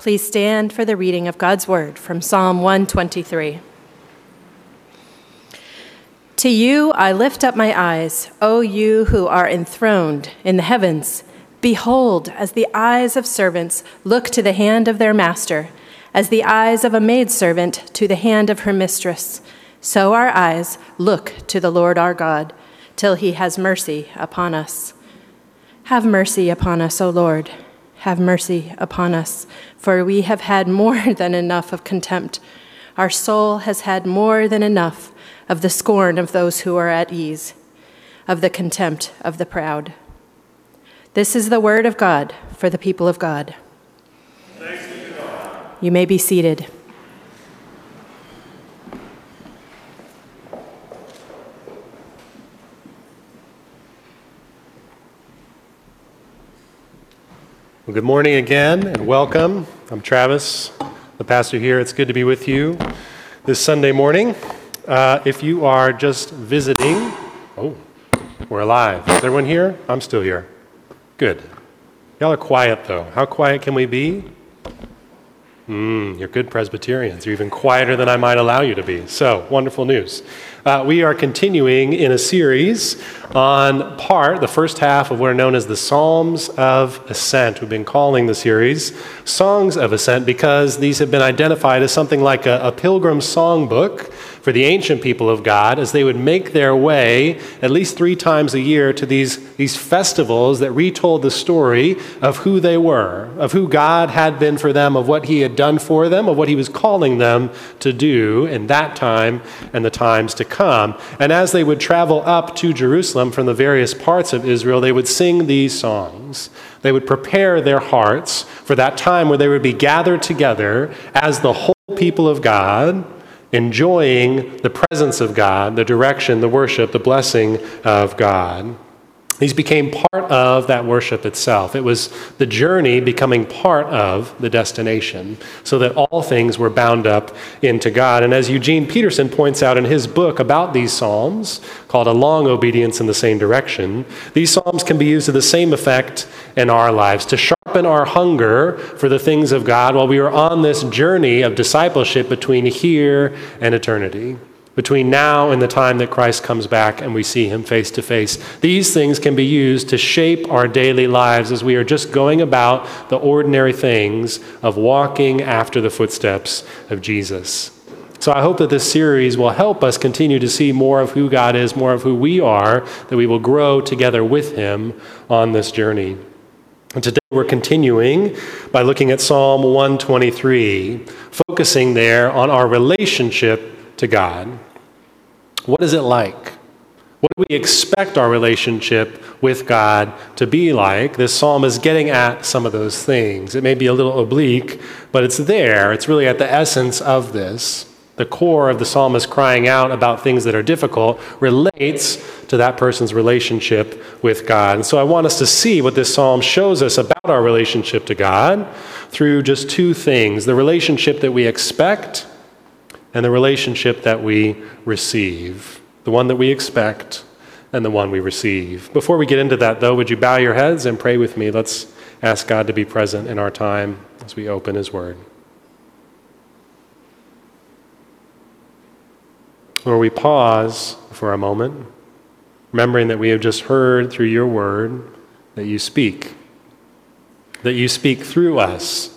Please stand for the reading of God's word from Psalm 123. To you I lift up my eyes, O you who are enthroned in the heavens. Behold, as the eyes of servants look to the hand of their master, as the eyes of a maidservant to the hand of her mistress, so our eyes look to the Lord our God, till he has mercy upon us. Have mercy upon us, O Lord. Have mercy upon us, for we have had more than enough of contempt. Our soul has had more than enough of the scorn of those who are at ease, of the contempt of the proud. This is the word of God for the people of God. God. You may be seated. Well, good morning again and welcome. I'm Travis, the pastor here. It's good to be with you this Sunday morning. Uh, if you are just visiting, oh, we're alive. Is everyone here? I'm still here. Good. Y'all are quiet though. How quiet can we be? Mm, you're good Presbyterians. You're even quieter than I might allow you to be. So, wonderful news. Uh, we are continuing in a series on part, the first half of what are known as the Psalms of Ascent. We've been calling the series Songs of Ascent because these have been identified as something like a, a pilgrim songbook for the ancient people of God as they would make their way at least three times a year to these, these festivals that retold the story of who they were, of who God had been for them, of what He had done for them, of what He was calling them to do in that time and the times to come. And as they would travel up to Jerusalem from the various parts of Israel, they would sing these songs. They would prepare their hearts for that time where they would be gathered together as the whole people of God enjoying the presence of God, the direction, the worship, the blessing of God. These became part of that worship itself. It was the journey becoming part of the destination, so that all things were bound up into God. And as Eugene Peterson points out in his book about these Psalms, called A Long Obedience in the Same Direction, these Psalms can be used to the same effect in our lives to sharpen our hunger for the things of God while we are on this journey of discipleship between here and eternity between now and the time that Christ comes back and we see him face to face. These things can be used to shape our daily lives as we are just going about the ordinary things of walking after the footsteps of Jesus. So I hope that this series will help us continue to see more of who God is, more of who we are, that we will grow together with him on this journey. And today we're continuing by looking at Psalm 123, focusing there on our relationship to God. What is it like? What do we expect our relationship with God to be like? This psalm is getting at some of those things. It may be a little oblique, but it's there. It's really at the essence of this. The core of the psalmist crying out about things that are difficult relates to that person's relationship with God. And so I want us to see what this psalm shows us about our relationship to God through just two things the relationship that we expect and the relationship that we receive, the one that we expect and the one we receive. Before we get into that, though, would you bow your heads and pray with me? Let's ask God to be present in our time as we open His Word. Lord, we pause for a moment, remembering that we have just heard through your Word that you speak, that you speak through us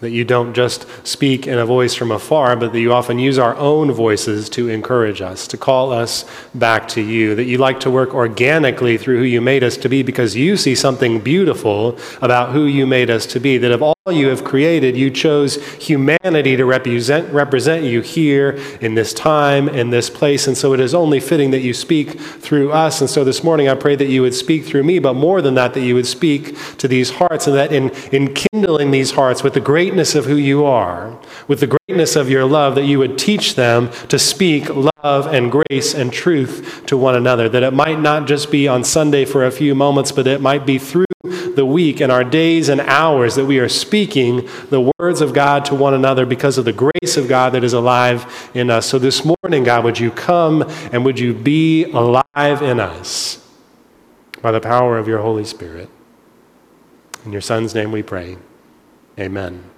that you don't just speak in a voice from afar, but that you often use our own voices to encourage us, to call us back to you. That you like to work organically through who you made us to be because you see something beautiful about who you made us to be. That of all you have created, you chose humanity to represent, represent you here in this time, in this place. And so it is only fitting that you speak through us. And so this morning I pray that you would speak through me, but more than that, that you would speak to these hearts and that in, in kindling these hearts with the greatness of who you are, with the greatness of your love, that you would teach them to speak love and grace and truth to one another. That it might not just be on Sunday for a few moments, but it might be through the week and our days and hours that we are speaking the words of God to one another because of the grace of God that is alive in us. So this morning, God, would you come and would you be alive in us by the power of your Holy Spirit? In your Son's name we pray. Amen.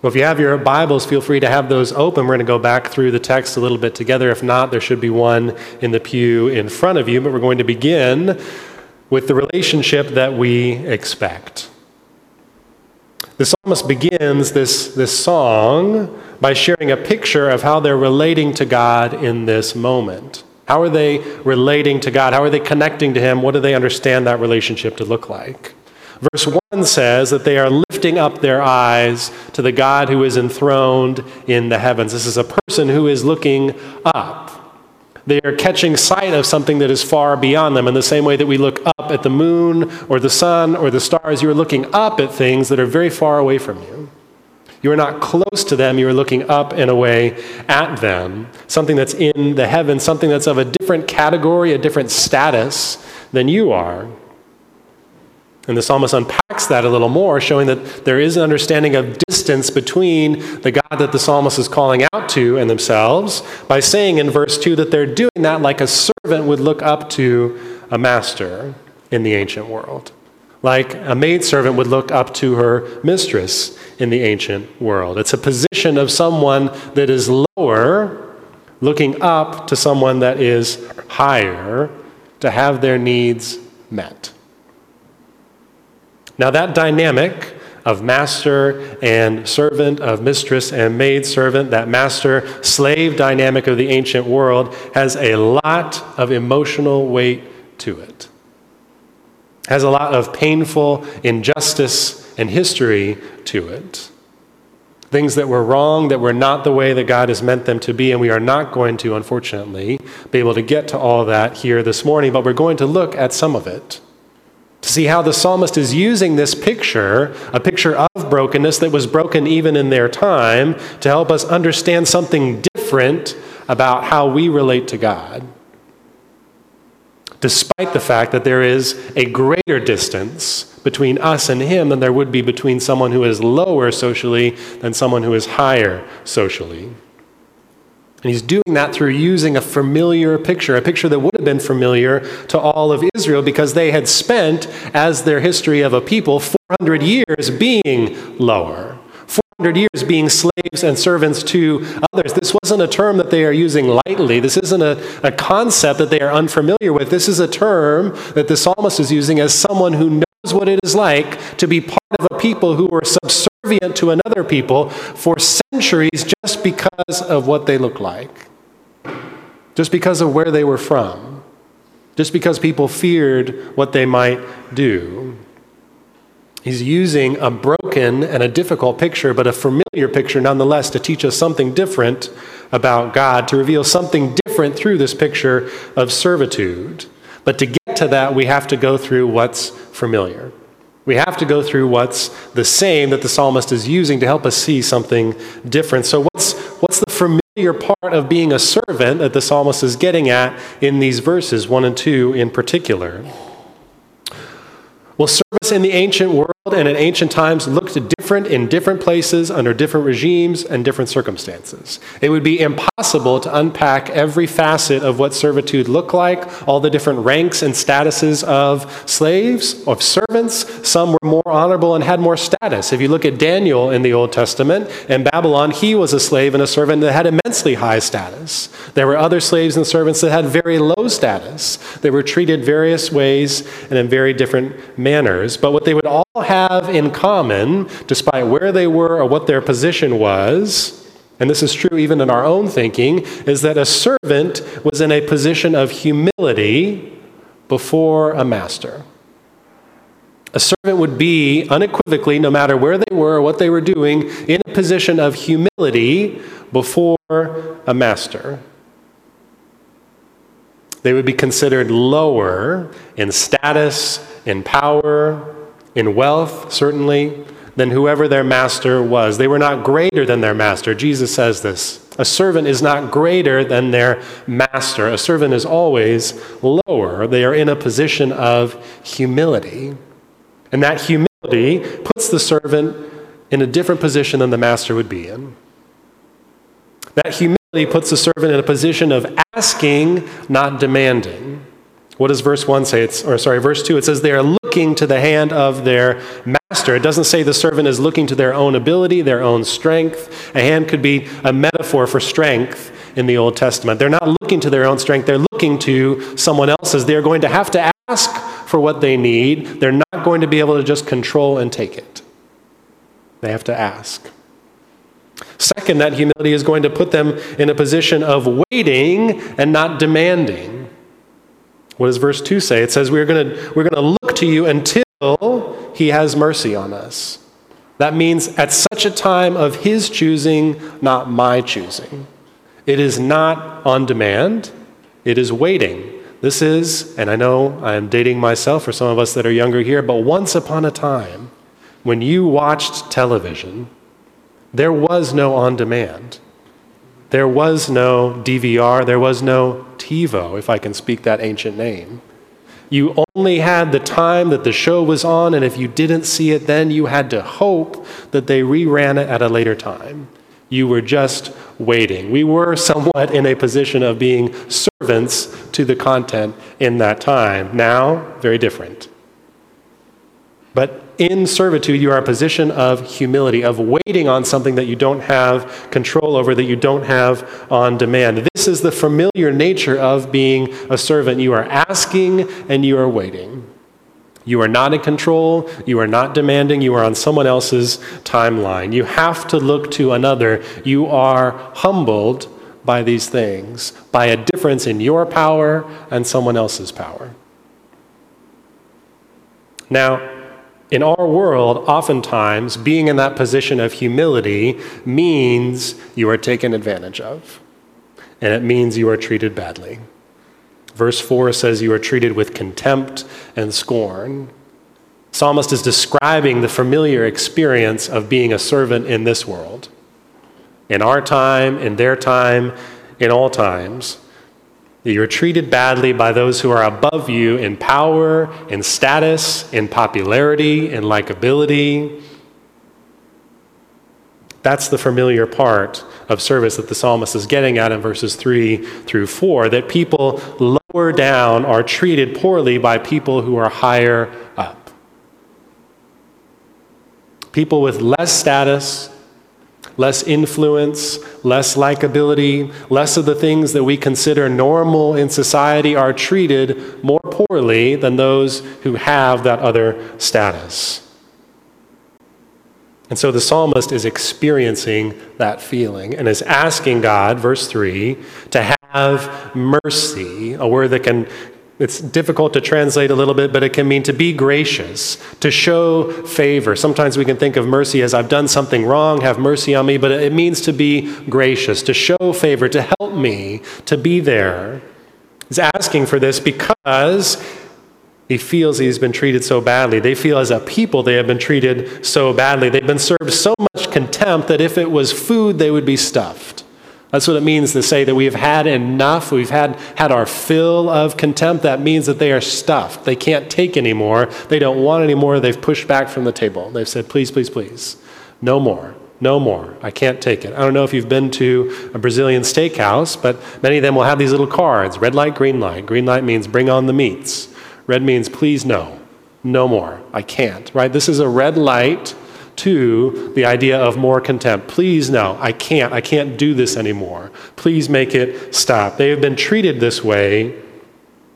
Well, if you have your Bibles, feel free to have those open. We're going to go back through the text a little bit together. If not, there should be one in the pew in front of you. But we're going to begin with the relationship that we expect. The psalmist begins this, this song by sharing a picture of how they're relating to God in this moment. How are they relating to God? How are they connecting to Him? What do they understand that relationship to look like? Verse 1 says that they are lifting up their eyes to the God who is enthroned in the heavens. This is a person who is looking up. They are catching sight of something that is far beyond them in the same way that we look up at the moon or the sun or the stars. You are looking up at things that are very far away from you. You are not close to them, you are looking up and away at them. Something that's in the heavens, something that's of a different category, a different status than you are. And the psalmist unpacks that a little more, showing that there is an understanding of distance between the God that the psalmist is calling out to and themselves by saying in verse 2 that they're doing that like a servant would look up to a master in the ancient world, like a maidservant would look up to her mistress in the ancient world. It's a position of someone that is lower, looking up to someone that is higher to have their needs met. Now, that dynamic of master and servant, of mistress and maid servant, that master slave dynamic of the ancient world has a lot of emotional weight to it. Has a lot of painful injustice and history to it. Things that were wrong, that were not the way that God has meant them to be, and we are not going to, unfortunately, be able to get to all that here this morning, but we're going to look at some of it to see how the psalmist is using this picture, a picture of brokenness that was broken even in their time, to help us understand something different about how we relate to God. Despite the fact that there is a greater distance between us and Him than there would be between someone who is lower socially than someone who is higher socially. And he's doing that through using a familiar picture, a picture that would have been familiar to all of Israel because they had spent, as their history of a people, 400 years being lower. 400 years being slaves and servants to others. This wasn't a term that they are using lightly. This isn't a, a concept that they are unfamiliar with. This is a term that the psalmist is using as someone who knows what it is like to be part of a people who were subservient to another people for centuries just because of what they look like, just because of where they were from, just because people feared what they might do. He's using a broken and a difficult picture, but a familiar picture nonetheless, to teach us something different about God, to reveal something different through this picture of servitude. But to get to that, we have to go through what's familiar. We have to go through what's the same that the psalmist is using to help us see something different. So, what's, what's the familiar part of being a servant that the psalmist is getting at in these verses, 1 and 2 in particular? Well, service in the ancient world and in ancient times looked different in different places under different regimes and different circumstances. It would be impossible to unpack every facet of what servitude looked like, all the different ranks and statuses of slaves, of servants. Some were more honorable and had more status. If you look at Daniel in the Old Testament in Babylon, he was a slave and a servant that had immensely high status. There were other slaves and servants that had very low status. They were treated various ways and in very different manners, but what they would all have in common, despite where they were or what their position was, and this is true even in our own thinking, is that a servant was in a position of humility before a master. A servant would be unequivocally, no matter where they were or what they were doing, in a position of humility before a master. They would be considered lower in status, in power, in wealth, certainly, than whoever their master was. They were not greater than their master. Jesus says this. A servant is not greater than their master. A servant is always lower. They are in a position of humility. And that humility puts the servant in a different position than the master would be in. That humility puts the servant in a position of asking, not demanding. What does verse 1 say? It's, or sorry, verse 2, it says they are looking to the hand of their master. It doesn't say the servant is looking to their own ability, their own strength. A hand could be a metaphor for strength in the Old Testament. They're not looking to their own strength, they're looking to someone else's. They're going to have to ask for what they need. They're not going to be able to just control and take it. They have to ask. Second, that humility is going to put them in a position of waiting and not demanding. What does verse 2 say? It says, We're going we're to look to you until he has mercy on us. That means at such a time of his choosing, not my choosing. It is not on demand, it is waiting. This is, and I know I'm dating myself for some of us that are younger here, but once upon a time, when you watched television, there was no on demand. There was no DVR, there was no TiVo, if I can speak that ancient name. You only had the time that the show was on, and if you didn't see it then, you had to hope that they reran it at a later time. You were just waiting. We were somewhat in a position of being servants to the content in that time. Now, very different. But in servitude, you are a position of humility, of waiting on something that you don't have control over, that you don't have on demand. This is the familiar nature of being a servant. You are asking and you are waiting. You are not in control. You are not demanding. You are on someone else's timeline. You have to look to another. You are humbled by these things, by a difference in your power and someone else's power. Now, in our world, oftentimes, being in that position of humility means you are taken advantage of, and it means you are treated badly. Verse 4 says you are treated with contempt and scorn. Psalmist is describing the familiar experience of being a servant in this world. In our time, in their time, in all times. You're treated badly by those who are above you in power, in status, in popularity, in likability. That's the familiar part of service that the psalmist is getting at in verses 3 through 4 that people lower down are treated poorly by people who are higher up. People with less status, less influence, less likability, less of the things that we consider normal in society are treated more poorly than those who have that other status. And so the psalmist is experiencing that feeling and is asking God, verse 3, to have mercy, a word that can it's difficult to translate a little bit, but it can mean to be gracious, to show favor. Sometimes we can think of mercy as I've done something wrong, have mercy on me, but it means to be gracious, to show favor, to help me, to be there. He's asking for this because he feels he's been treated so badly. They feel as a people they have been treated so badly. They've been served so much contempt that if it was food, they would be stuffed. That's what it means to say that we have had enough, we've had, had our fill of contempt. That means that they are stuffed. They can't take anymore. They don't want anymore. They've pushed back from the table. They've said, please, please, please, no more. No more. I can't take it. I don't know if you've been to a Brazilian steakhouse, but many of them will have these little cards red light, green light. Green light means bring on the meats, red means please no. No more. I can't, right? This is a red light to the idea of more contempt. Please, no, I can't. I can't do this anymore. Please make it stop. They have been treated this way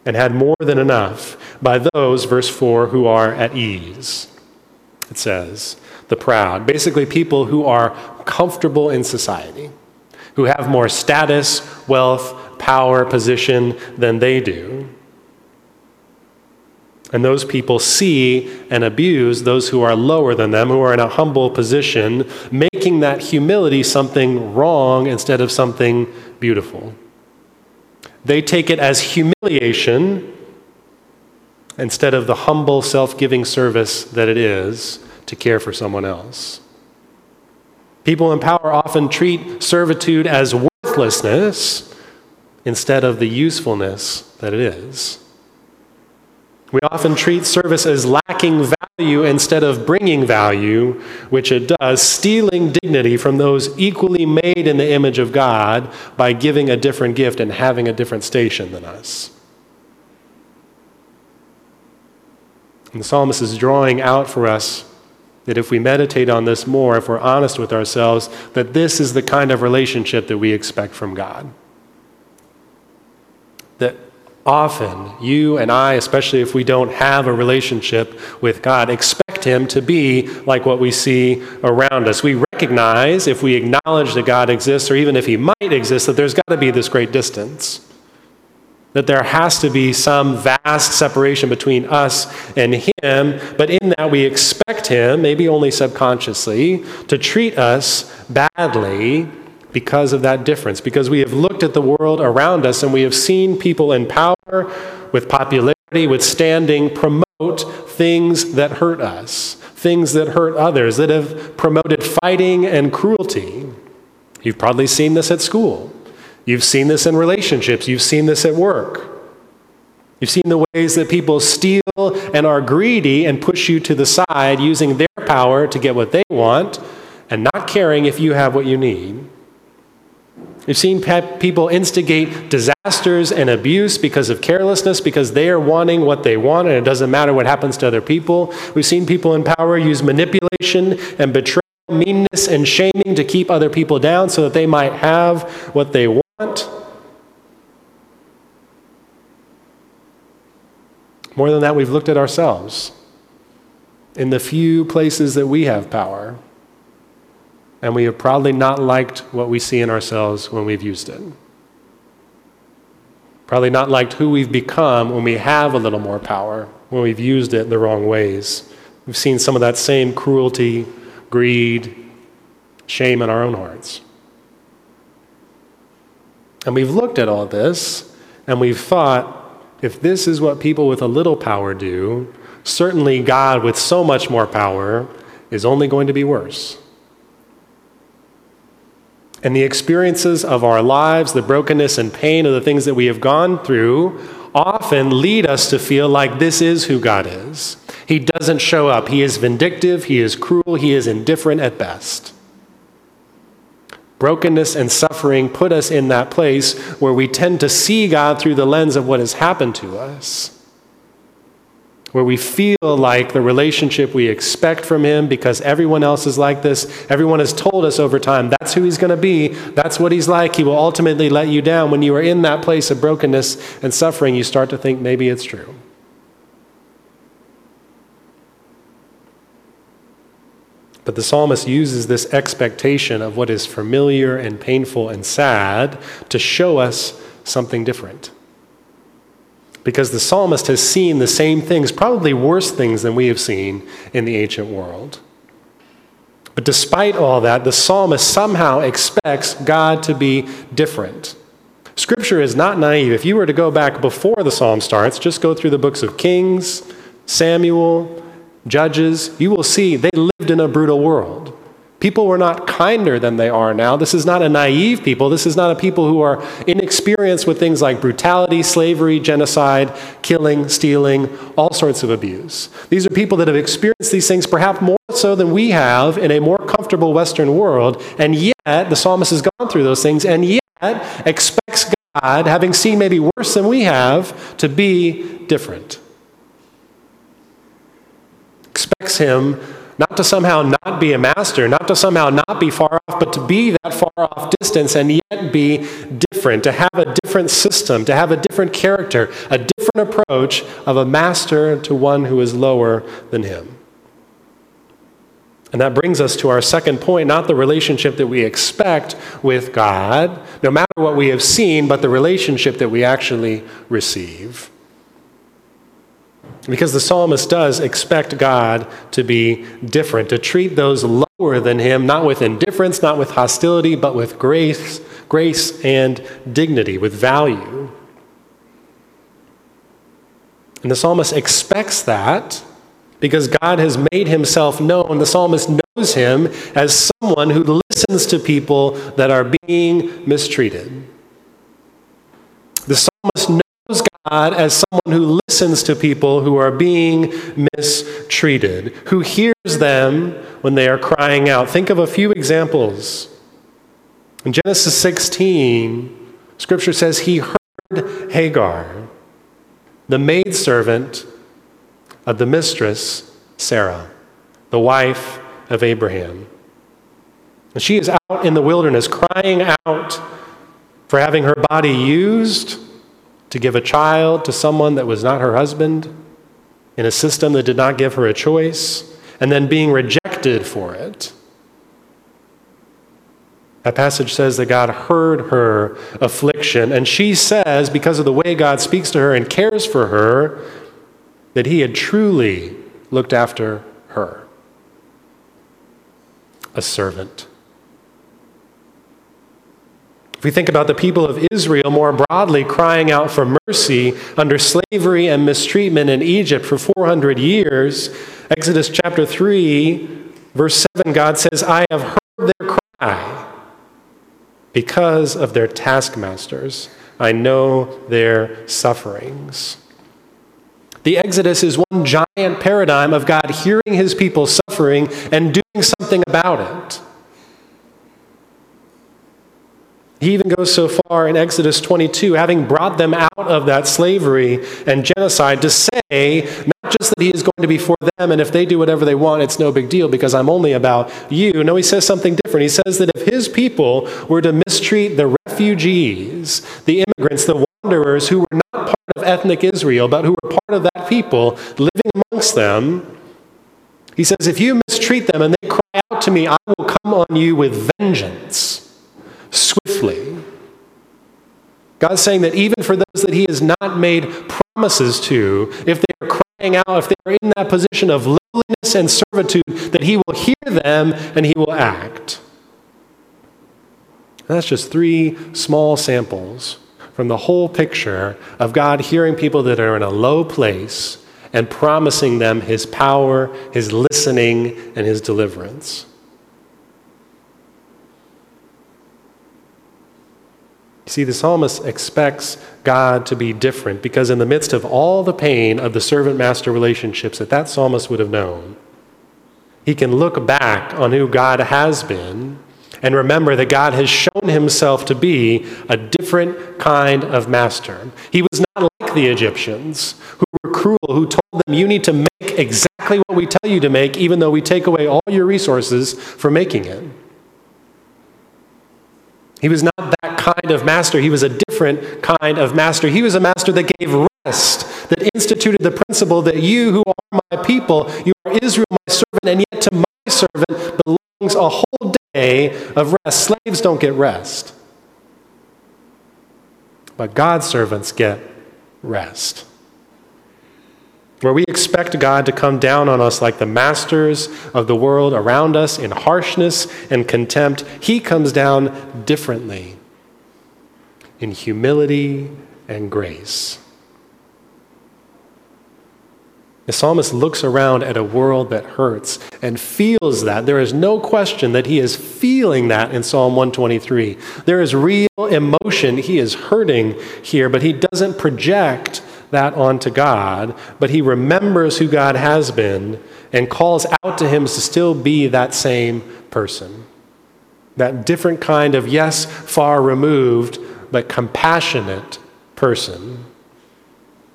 and had more than enough by those, verse 4, who are at ease. It says, the proud. Basically, people who are comfortable in society, who have more status, wealth, power, position than they do. And those people see and abuse those who are lower than them, who are in a humble position, making that humility something wrong instead of something beautiful. They take it as humiliation instead of the humble, self giving service that it is to care for someone else. People in power often treat servitude as worthlessness instead of the usefulness that it is. We often treat service as lacking value instead of bringing value, which it does, stealing dignity from those equally made in the image of God by giving a different gift and having a different station than us. And the psalmist is drawing out for us that if we meditate on this more, if we're honest with ourselves, that this is the kind of relationship that we expect from God. Often you and I, especially if we don't have a relationship with God, expect Him to be like what we see around us. We recognize, if we acknowledge that God exists, or even if He might exist, that there's got to be this great distance. That there has to be some vast separation between us and Him, but in that we expect Him, maybe only subconsciously, to treat us badly because of that difference, because we have looked at the world around us and we have seen people in power, with popularity, with standing, promote things that hurt us, things that hurt others, that have promoted fighting and cruelty. You've probably seen this at school. You've seen this in relationships. You've seen this at work. You've seen the ways that people steal and are greedy and push you to the side using their power to get what they want and not caring if you have what you need. We've seen people instigate disasters and abuse because of carelessness, because they are wanting what they want, and it doesn't matter what happens to other people. We've seen people in power use manipulation and betrayal, meanness and shaming to keep other people down so that they might have what they want. More than that, we've looked at ourselves in the few places that we have power and we have probably not liked what we see in ourselves when we've used it. Probably not liked who we've become when we have a little more power, when we've used it the wrong ways. We've seen some of that same cruelty, greed, shame in our own hearts. And we've looked at all this and we've thought if this is what people with a little power do, certainly God with so much more power is only going to be worse. And the experiences of our lives, the brokenness and pain of the things that we have gone through, often lead us to feel like this is who God is. He doesn't show up. He is vindictive, he is cruel, he is indifferent at best. Brokenness and suffering put us in that place where we tend to see God through the lens of what has happened to us where we feel like the relationship we expect from him because everyone else is like this. Everyone has told us over time that's who he's going to be, that's what he's like. He will ultimately let you down. When you are in that place of brokenness and suffering, you start to think maybe it's true. But the psalmist uses this expectation of what is familiar and painful and sad to show us something different because the psalmist has seen the same things, probably worse things than we have seen in the ancient world. But despite all that, the psalmist somehow expects God to be different. Scripture is not naive. If you were to go back before the psalm starts, just go through the books of Kings, Samuel, Judges, you will see they lived in a brutal world. People were not kinder than they are now. This is not a naive people. This is not a people who are inexperienced with things like brutality, slavery, genocide, killing, stealing, all sorts of abuse. These are people that have experienced these things perhaps more so than we have in a more comfortable Western world. And yet, the psalmist has gone through those things and yet expects God, having seen maybe worse than we have, to be different. Expects him not to somehow not be a master, not to somehow not be far off, but to be that far off distance and yet be different, to have a different system, to have a different character, a different approach of a master to one who is lower than him. And that brings us to our second point not the relationship that we expect with God, no matter what we have seen, but the relationship that we actually receive. Because the psalmist does expect God to be different, to treat those lower than him, not with indifference, not with hostility, but with grace, grace and dignity, with value. And the psalmist expects that because God has made himself known. The psalmist knows him as someone who listens to people that are being mistreated. The psalmist God as someone who listens to people who are being mistreated, who hears them when they are crying out. Think of a few examples. In Genesis 16, Scripture says he heard Hagar, the maidservant of the mistress, Sarah, the wife of Abraham. And she is out in the wilderness crying out for having her body used to give a child to someone that was not her husband in a system that did not give her a choice, and then being rejected for it. That passage says that God heard her affliction, and she says, because of the way God speaks to her and cares for her, that He had truly looked after her. A servant. If we think about the people of Israel more broadly crying out for mercy under slavery and mistreatment in Egypt for 400 years, Exodus chapter 3, verse 7, God says, I have heard their cry because of their taskmasters. I know their sufferings. The Exodus is one giant paradigm of God hearing his people suffering and doing something about it. He even goes so far in Exodus 22, having brought them out of that slavery and genocide, to say not just that he is going to be for them and if they do whatever they want, it's no big deal because I'm only about you. No, he says something different. He says that if his people were to mistreat the refugees, the immigrants, the wanderers who were not part of ethnic Israel, but who were part of that people living amongst them, he says, if you mistreat them and they cry out to me, I will come on you with vengeance swiftly. God's saying that even for those that He has not made promises to, if they are crying out, if they are in that position of lowliness and servitude, that He will hear them and He will act. That's just three small samples from the whole picture of God hearing people that are in a low place and promising them His power, His listening, and His deliverance. See, the psalmist expects God to be different because, in the midst of all the pain of the servant master relationships that that psalmist would have known, he can look back on who God has been and remember that God has shown himself to be a different kind of master. He was not like the Egyptians who were cruel, who told them, You need to make exactly what we tell you to make, even though we take away all your resources for making it. He was not kind of master. He was a different kind of master. He was a master that gave rest, that instituted the principle that you who are my people, you are Israel, my servant, and yet to my servant belongs a whole day of rest. Slaves don't get rest, but God's servants get rest where we expect God to come down on us like the masters of the world around us in harshness and contempt, He comes down differently in humility and grace. The psalmist looks around at a world that hurts and feels that. There is no question that he is feeling that in Psalm 123. There is real emotion. He is hurting here, but he doesn't project that onto God, but he remembers who God has been and calls out to him to still be that same person. That different kind of, yes, far removed, but compassionate person.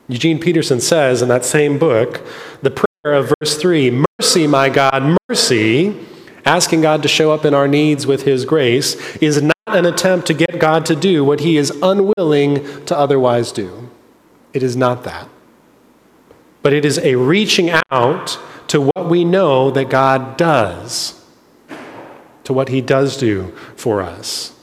Eugene Peterson says in that same book, the prayer of verse 3 Mercy, my God, mercy, asking God to show up in our needs with his grace, is not an attempt to get God to do what he is unwilling to otherwise do. It is not that. But it is a reaching out to what we know that God does, to what He does do for us.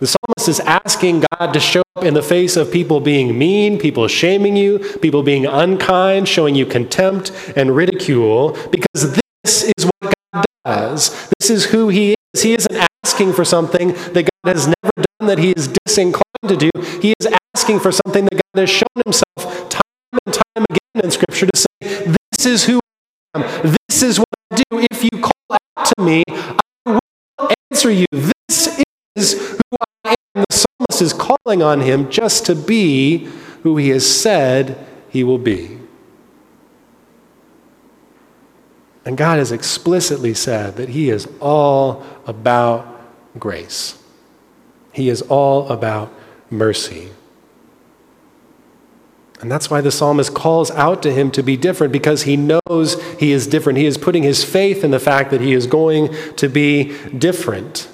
The psalmist is asking God to show up in the face of people being mean, people shaming you, people being unkind, showing you contempt and ridicule, because this is what God does. This is who He is. He isn't asking for something that God has never done that He is disinclined to do. He is asking for something that God has shown himself time and time again in Scripture to say, This is who I am. This is what I do. If you call out to me, I will answer you. This is who I am. The psalmist is calling on him just to be who he has said he will be. And God has explicitly said that He is all about grace. He is all about mercy. And that's why the psalmist calls out to him to be different because he knows he is different. He is putting his faith in the fact that he is going to be different.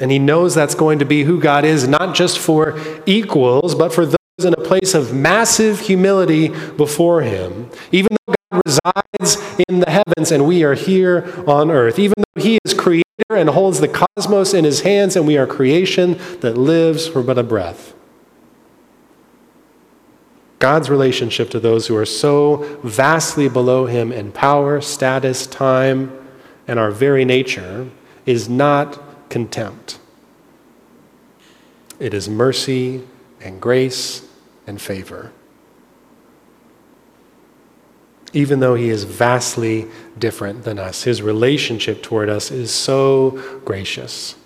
And he knows that's going to be who God is, not just for equals, but for those in a place of massive humility before him. Even though God resides in the heavens and we are here on earth, even though he is creator and holds the cosmos in his hands and we are creation that lives for but a breath. God's relationship to those who are so vastly below him in power, status, time, and our very nature is not contempt. It is mercy and grace and favor. Even though he is vastly different than us, his relationship toward us is so gracious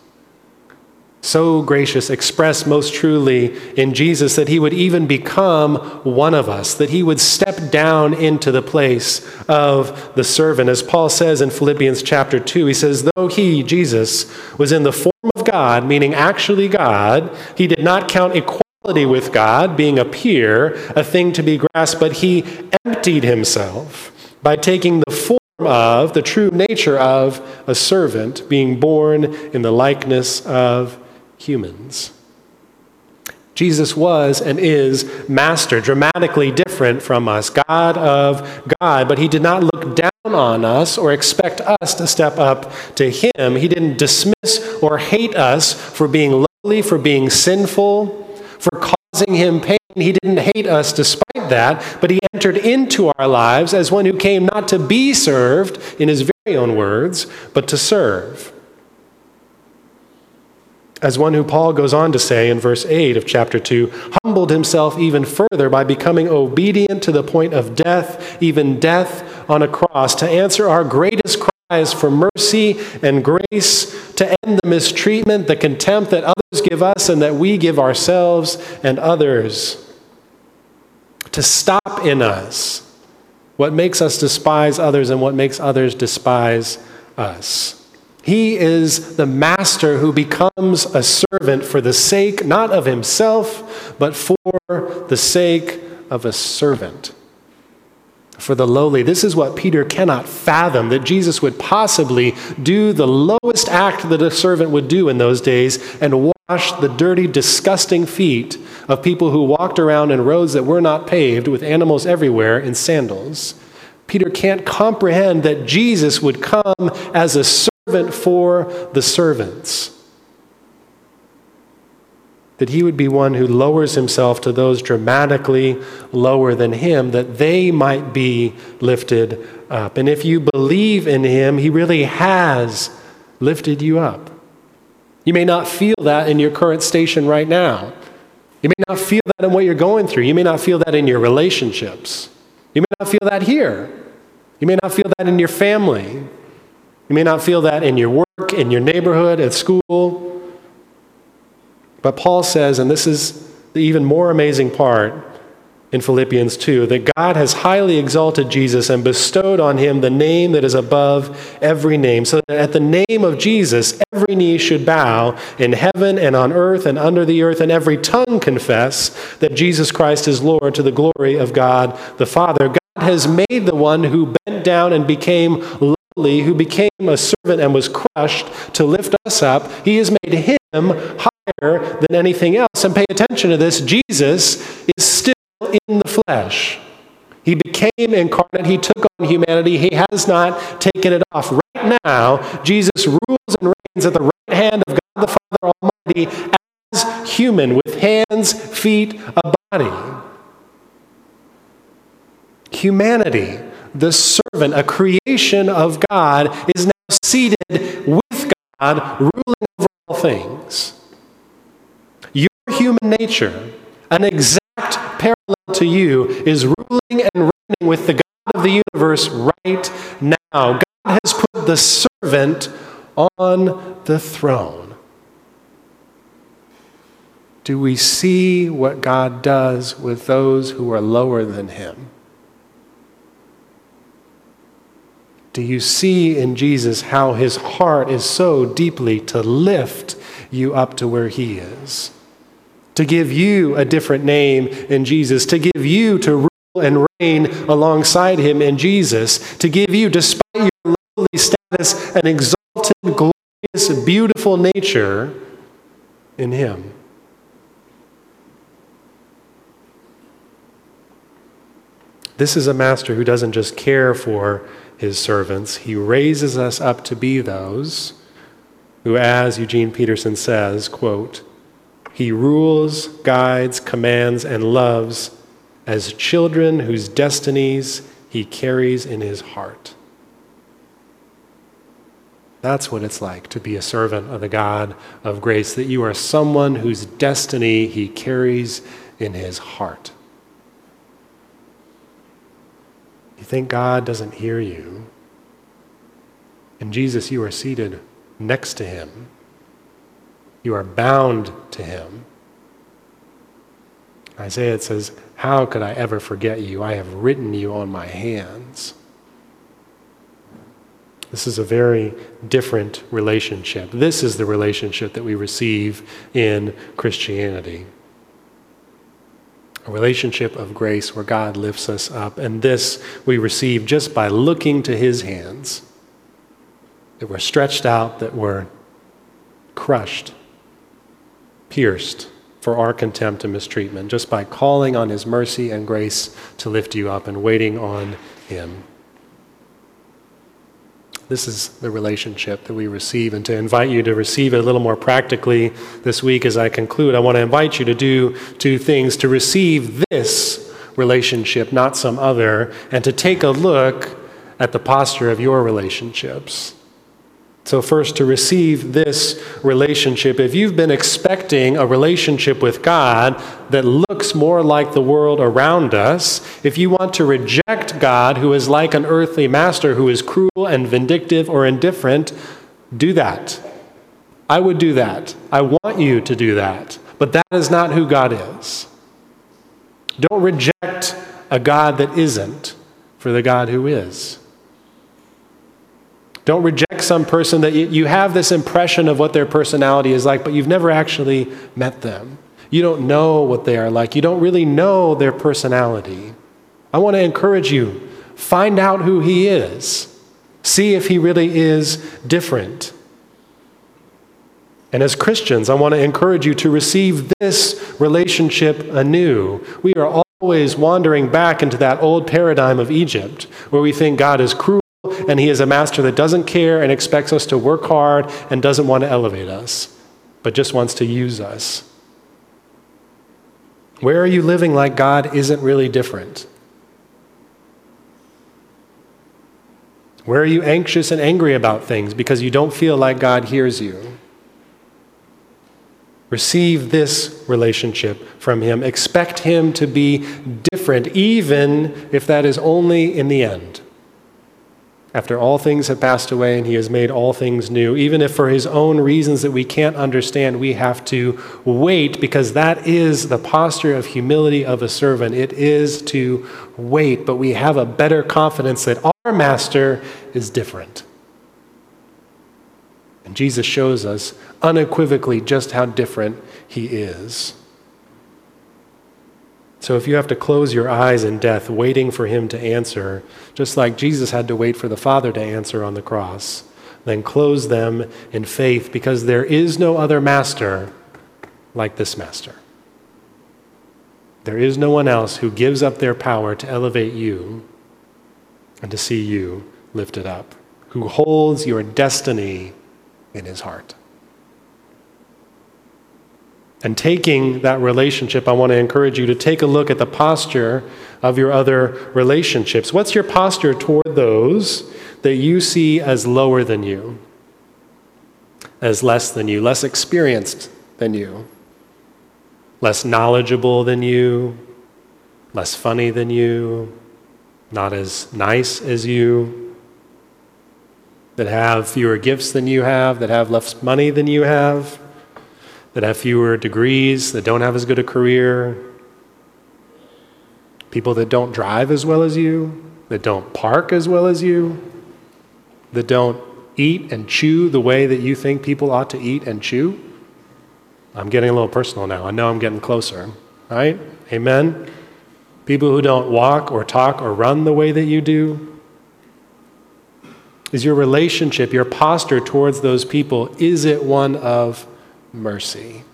so gracious, expressed most truly in Jesus that he would even become one of us, that he would step down into the place of the servant. As Paul says in Philippians chapter 2, he says, Though he, Jesus, was in the form of God, meaning actually God, he did not count equality with God, being a peer, a thing to be grasped, but he emptied himself by taking the form of, the true nature of, a servant, being born in the likeness of humans. Jesus was and is master, dramatically different from us, God of God, but he did not look down on us or expect us to step up to him. He didn't dismiss or hate us for being lowly, for being sinful, for causing him pain. He didn't hate us despite that, but he entered into our lives as one who came not to be served, in his very own words, but to serve as one who Paul goes on to say in verse 8 of chapter 2, humbled himself even further by becoming obedient to the point of death, even death on a cross, to answer our greatest cries for mercy and grace, to end the mistreatment, the contempt that others give us and that we give ourselves and others, to stop in us what makes us despise others and what makes others despise us. He is the master who becomes a servant for the sake not of himself, but for the sake of a servant. For the lowly. This is what Peter cannot fathom that Jesus would possibly do the lowest act that a servant would do in those days and wash the dirty, disgusting feet of people who walked around in roads that were not paved with animals everywhere in sandals. Peter can't comprehend that Jesus would come as a servant servant for the servants. That he would be one who lowers himself to those dramatically lower than him, that they might be lifted up. And if you believe in him, he really has lifted you up. You may not feel that in your current station right now. You may not feel that in what you're going through. You may not feel that in your relationships. You may not feel that here. You may not feel that in your family. You may not feel that in your work, in your neighborhood, at school. But Paul says, and this is the even more amazing part in Philippians 2, that God has highly exalted Jesus and bestowed on him the name that is above every name, so that at the name of Jesus, every knee should bow in heaven and on earth and under the earth, and every tongue confess that Jesus Christ is Lord to the glory of God the Father. God has made the one who bent down and became who became a servant and was crushed to lift us up, he has made him higher than anything else. And pay attention to this Jesus is still in the flesh. He became incarnate. He took on humanity. He has not taken it off. Right now, Jesus rules and reigns at the right hand of God the Father Almighty as human, with hands, feet, a body. Humanity the servant, a creation of God, is now seated with God, ruling over all things. Your human nature, an exact parallel to you, is ruling and reigning with the God of the universe right now. God has put the servant on the throne. Do we see what God does with those who are lower than him? Do you see in Jesus how his heart is so deeply to lift you up to where he is? to give you a different name in Jesus, to give you to rule and reign alongside him in Jesus, to give you, despite your lowly status, an exalted, glorious, beautiful nature in him. This is a master who doesn't just care for his servants, he raises us up to be those who, as Eugene Peterson says, quote, he rules, guides, commands, and loves as children whose destinies he carries in his heart. That's what it's like to be a servant of the God of grace, that you are someone whose destiny he carries in his heart. You think God doesn't hear you? And Jesus, you are seated next to him. You are bound to him. Isaiah says, How could I ever forget you? I have written you on my hands. This is a very different relationship. This is the relationship that we receive in Christianity a relationship of grace where God lifts us up. And this we receive just by looking to his hands, that we're stretched out, that we're crushed, pierced for our contempt and mistreatment, just by calling on his mercy and grace to lift you up and waiting on him. This is the relationship that we receive. And to invite you to receive it a little more practically this week as I conclude, I want to invite you to do two things to receive this relationship, not some other, and to take a look at the posture of your relationships. So, first, to receive this relationship, if you've been expecting a relationship with God that looks more like the world around us, if you want to reject God, who is like an earthly master who is cruel and vindictive or indifferent, do that. I would do that. I want you to do that. But that is not who God is. Don't reject a God that isn't for the God who is. Don't reject some person that you have this impression of what their personality is like, but you've never actually met them. You don't know what they are like. You don't really know their personality. I want to encourage you find out who he is, see if he really is different. And as Christians, I want to encourage you to receive this relationship anew. We are always wandering back into that old paradigm of Egypt where we think God is cruel and he is a master that doesn't care and expects us to work hard and doesn't want to elevate us, but just wants to use us. Where are you living like God isn't really different? Where are you anxious and angry about things because you don't feel like God hears you? Receive this relationship from Him. Expect Him to be different, even if that is only in the end after all things have passed away and he has made all things new. Even if for his own reasons that we can't understand, we have to wait because that is the posture of humility of a servant. It is to wait, but we have a better confidence that our master is different. And Jesus shows us unequivocally just how different he is. So if you have to close your eyes in death, waiting for him to answer, just like Jesus had to wait for the Father to answer on the cross, then close them in faith because there is no other master like this master. There is no one else who gives up their power to elevate you and to see you lifted up, who holds your destiny in his heart. And taking that relationship, I want to encourage you to take a look at the posture of your other relationships. What's your posture toward those that you see as lower than you, as less than you, less experienced than you, less knowledgeable than you, less funny than you, not as nice as you, that have fewer gifts than you have, that have less money than you have? That have fewer degrees, that don't have as good a career, people that don't drive as well as you, that don't park as well as you, that don't eat and chew the way that you think people ought to eat and chew. I'm getting a little personal now. I know I'm getting closer, right? Amen? People who don't walk or talk or run the way that you do. Is your relationship, your posture towards those people, is it one of mercy?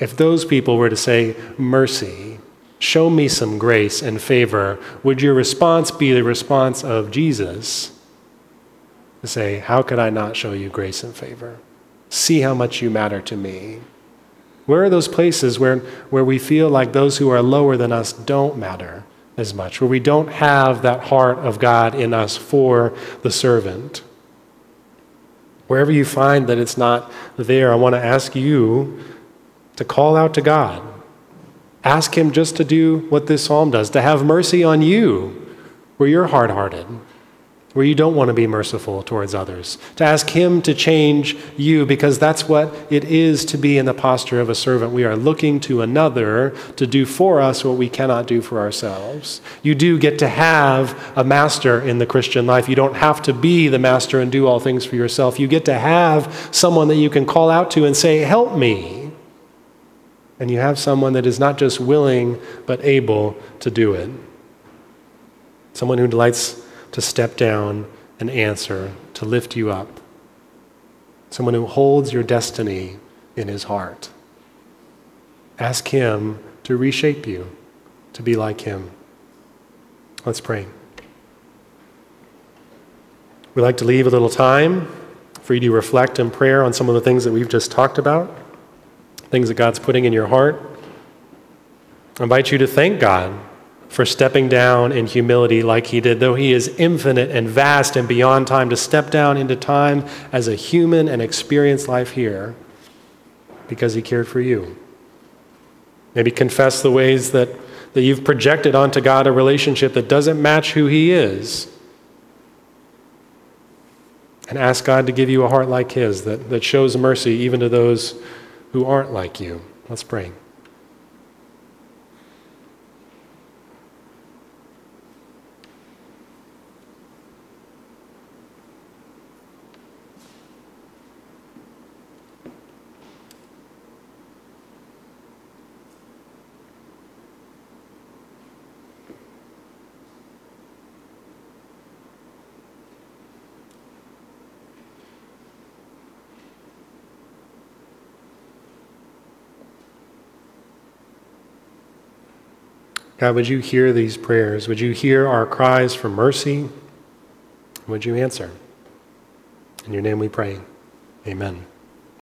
If those people were to say, Mercy, show me some grace and favor, would your response be the response of Jesus? To say, How could I not show you grace and favor? See how much you matter to me. Where are those places where, where we feel like those who are lower than us don't matter as much, where we don't have that heart of God in us for the servant? Wherever you find that it's not there, I want to ask you to call out to God. Ask Him just to do what this psalm does, to have mercy on you where you're hard hearted where you don't want to be merciful towards others, to ask Him to change you, because that's what it is to be in the posture of a servant. We are looking to another to do for us what we cannot do for ourselves. You do get to have a master in the Christian life. You don't have to be the master and do all things for yourself. You get to have someone that you can call out to and say, Help me. And you have someone that is not just willing, but able to do it. Someone who delights to step down and answer, to lift you up. Someone who holds your destiny in his heart. Ask him to reshape you to be like him. Let's pray. We'd like to leave a little time for you to reflect in prayer on some of the things that we've just talked about, things that God's putting in your heart. I invite you to thank God for stepping down in humility like he did, though he is infinite and vast and beyond time, to step down into time as a human and experience life here because he cared for you. Maybe confess the ways that, that you've projected onto God a relationship that doesn't match who he is. And ask God to give you a heart like his that, that shows mercy even to those who aren't like you. Let's pray. God, would you hear these prayers? Would you hear our cries for mercy? Would you answer? In your name we pray. Amen.